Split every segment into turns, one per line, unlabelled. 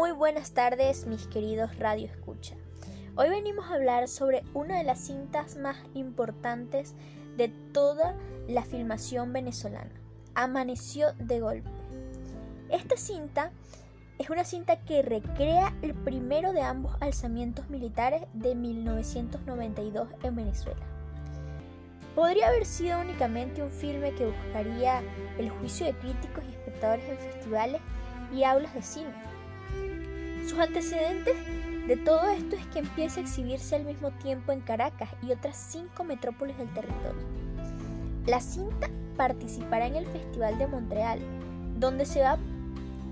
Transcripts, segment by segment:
Muy buenas tardes mis queridos Radio Escucha. Hoy venimos a hablar sobre una de las cintas más importantes de toda la filmación venezolana, Amaneció de golpe. Esta cinta es una cinta que recrea el primero de ambos alzamientos militares de 1992 en Venezuela. Podría haber sido únicamente un filme que buscaría el juicio de críticos y espectadores en festivales y aulas de cine. Sus antecedentes de todo esto es que empieza a exhibirse al mismo tiempo en Caracas y otras cinco metrópolis del territorio. La cinta participará en el Festival de Montreal, donde se va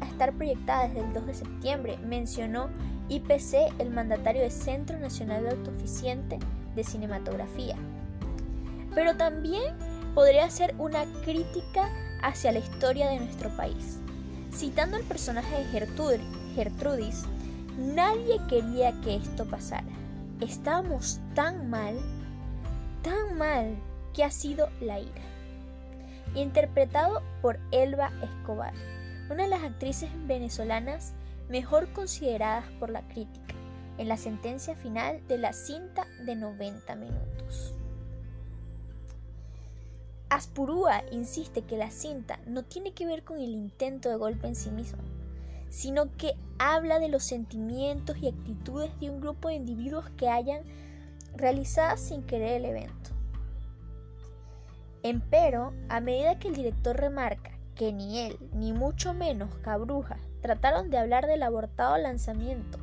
a estar proyectada desde el 2 de septiembre, mencionó IPC, el mandatario del Centro Nacional de Autoficiente de Cinematografía. Pero también podría ser una crítica hacia la historia de nuestro país. Citando el personaje de Gertrudis, nadie quería que esto pasara. Estábamos tan mal, tan mal, que ha sido la ira. Interpretado por Elba Escobar, una de las actrices venezolanas mejor consideradas por la crítica, en la sentencia final de la cinta de 90 minutos. Aspurúa insiste que la cinta no tiene que ver con el intento de golpe en sí mismo, sino que habla de los sentimientos y actitudes de un grupo de individuos que hayan realizado sin querer el evento. Empero, a medida que el director remarca que ni él, ni mucho menos Cabruja, trataron de hablar del abortado lanzamiento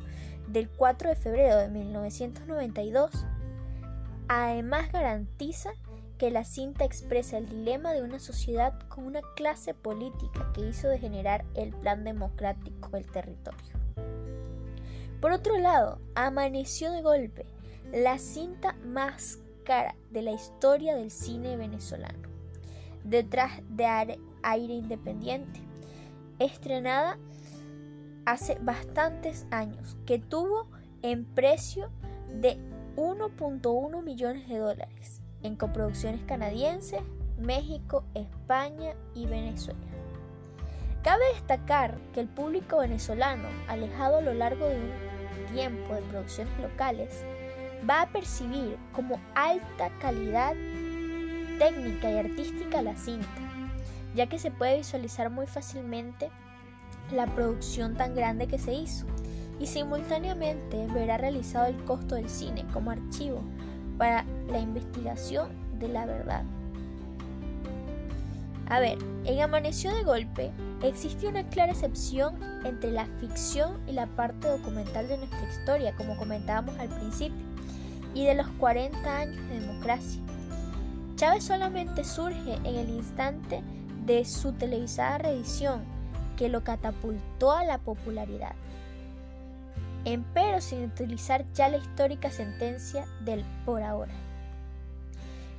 del 4 de febrero de 1992, además garantiza que la cinta expresa el dilema de una sociedad con una clase política que hizo degenerar el plan democrático del territorio. Por otro lado, amaneció de golpe la cinta más cara de la historia del cine venezolano, detrás de Aire Independiente, estrenada hace bastantes años, que tuvo en precio de 1.1 millones de dólares en coproducciones canadienses, México, España y Venezuela. Cabe destacar que el público venezolano, alejado a lo largo de un tiempo de producciones locales, va a percibir como alta calidad técnica y artística la cinta, ya que se puede visualizar muy fácilmente la producción tan grande que se hizo y simultáneamente verá realizado el costo del cine como archivo para la investigación de la verdad. A ver, en Amaneció de Golpe existe una clara excepción entre la ficción y la parte documental de nuestra historia, como comentábamos al principio, y de los 40 años de democracia. Chávez solamente surge en el instante de su televisada reedición, que lo catapultó a la popularidad empero sin utilizar ya la histórica sentencia del por ahora.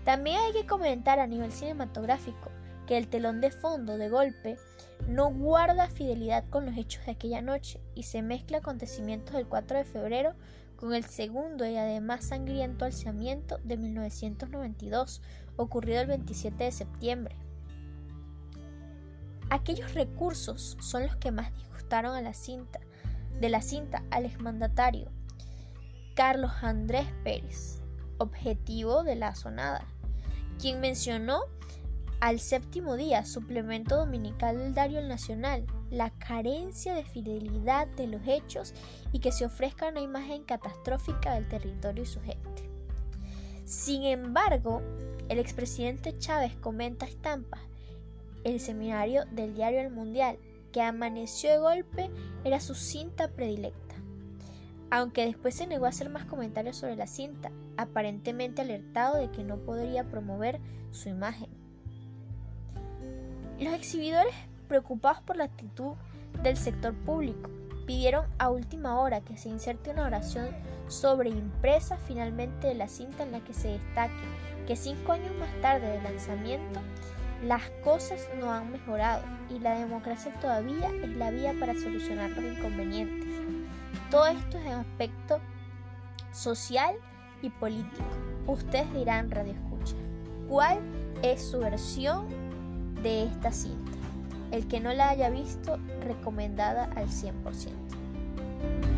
También hay que comentar a nivel cinematográfico que el telón de fondo de golpe no guarda fidelidad con los hechos de aquella noche y se mezcla acontecimientos del 4 de febrero con el segundo y además sangriento alzamiento de 1992, ocurrido el 27 de septiembre. Aquellos recursos son los que más disgustaron a la cinta, de la cinta al exmandatario Carlos Andrés Pérez, objetivo de la sonada, quien mencionó al séptimo día, suplemento dominical del Diario Nacional, la carencia de fidelidad de los hechos y que se ofrezca una imagen catastrófica del territorio y su gente. Sin embargo, el expresidente Chávez comenta estampas el seminario del diario El Mundial que amaneció de golpe era su cinta predilecta. Aunque después se negó a hacer más comentarios sobre la cinta, aparentemente alertado de que no podría promover su imagen. Los exhibidores, preocupados por la actitud del sector público, pidieron a última hora que se inserte una oración sobre impresa finalmente de la cinta en la que se destaque que cinco años más tarde del lanzamiento las cosas no han mejorado y la democracia todavía es la vía para solucionar los inconvenientes. Todo esto es en aspecto social y político. Ustedes dirán, Radio Escucha, ¿cuál es su versión de esta cinta? El que no la haya visto, recomendada al 100%. Chao.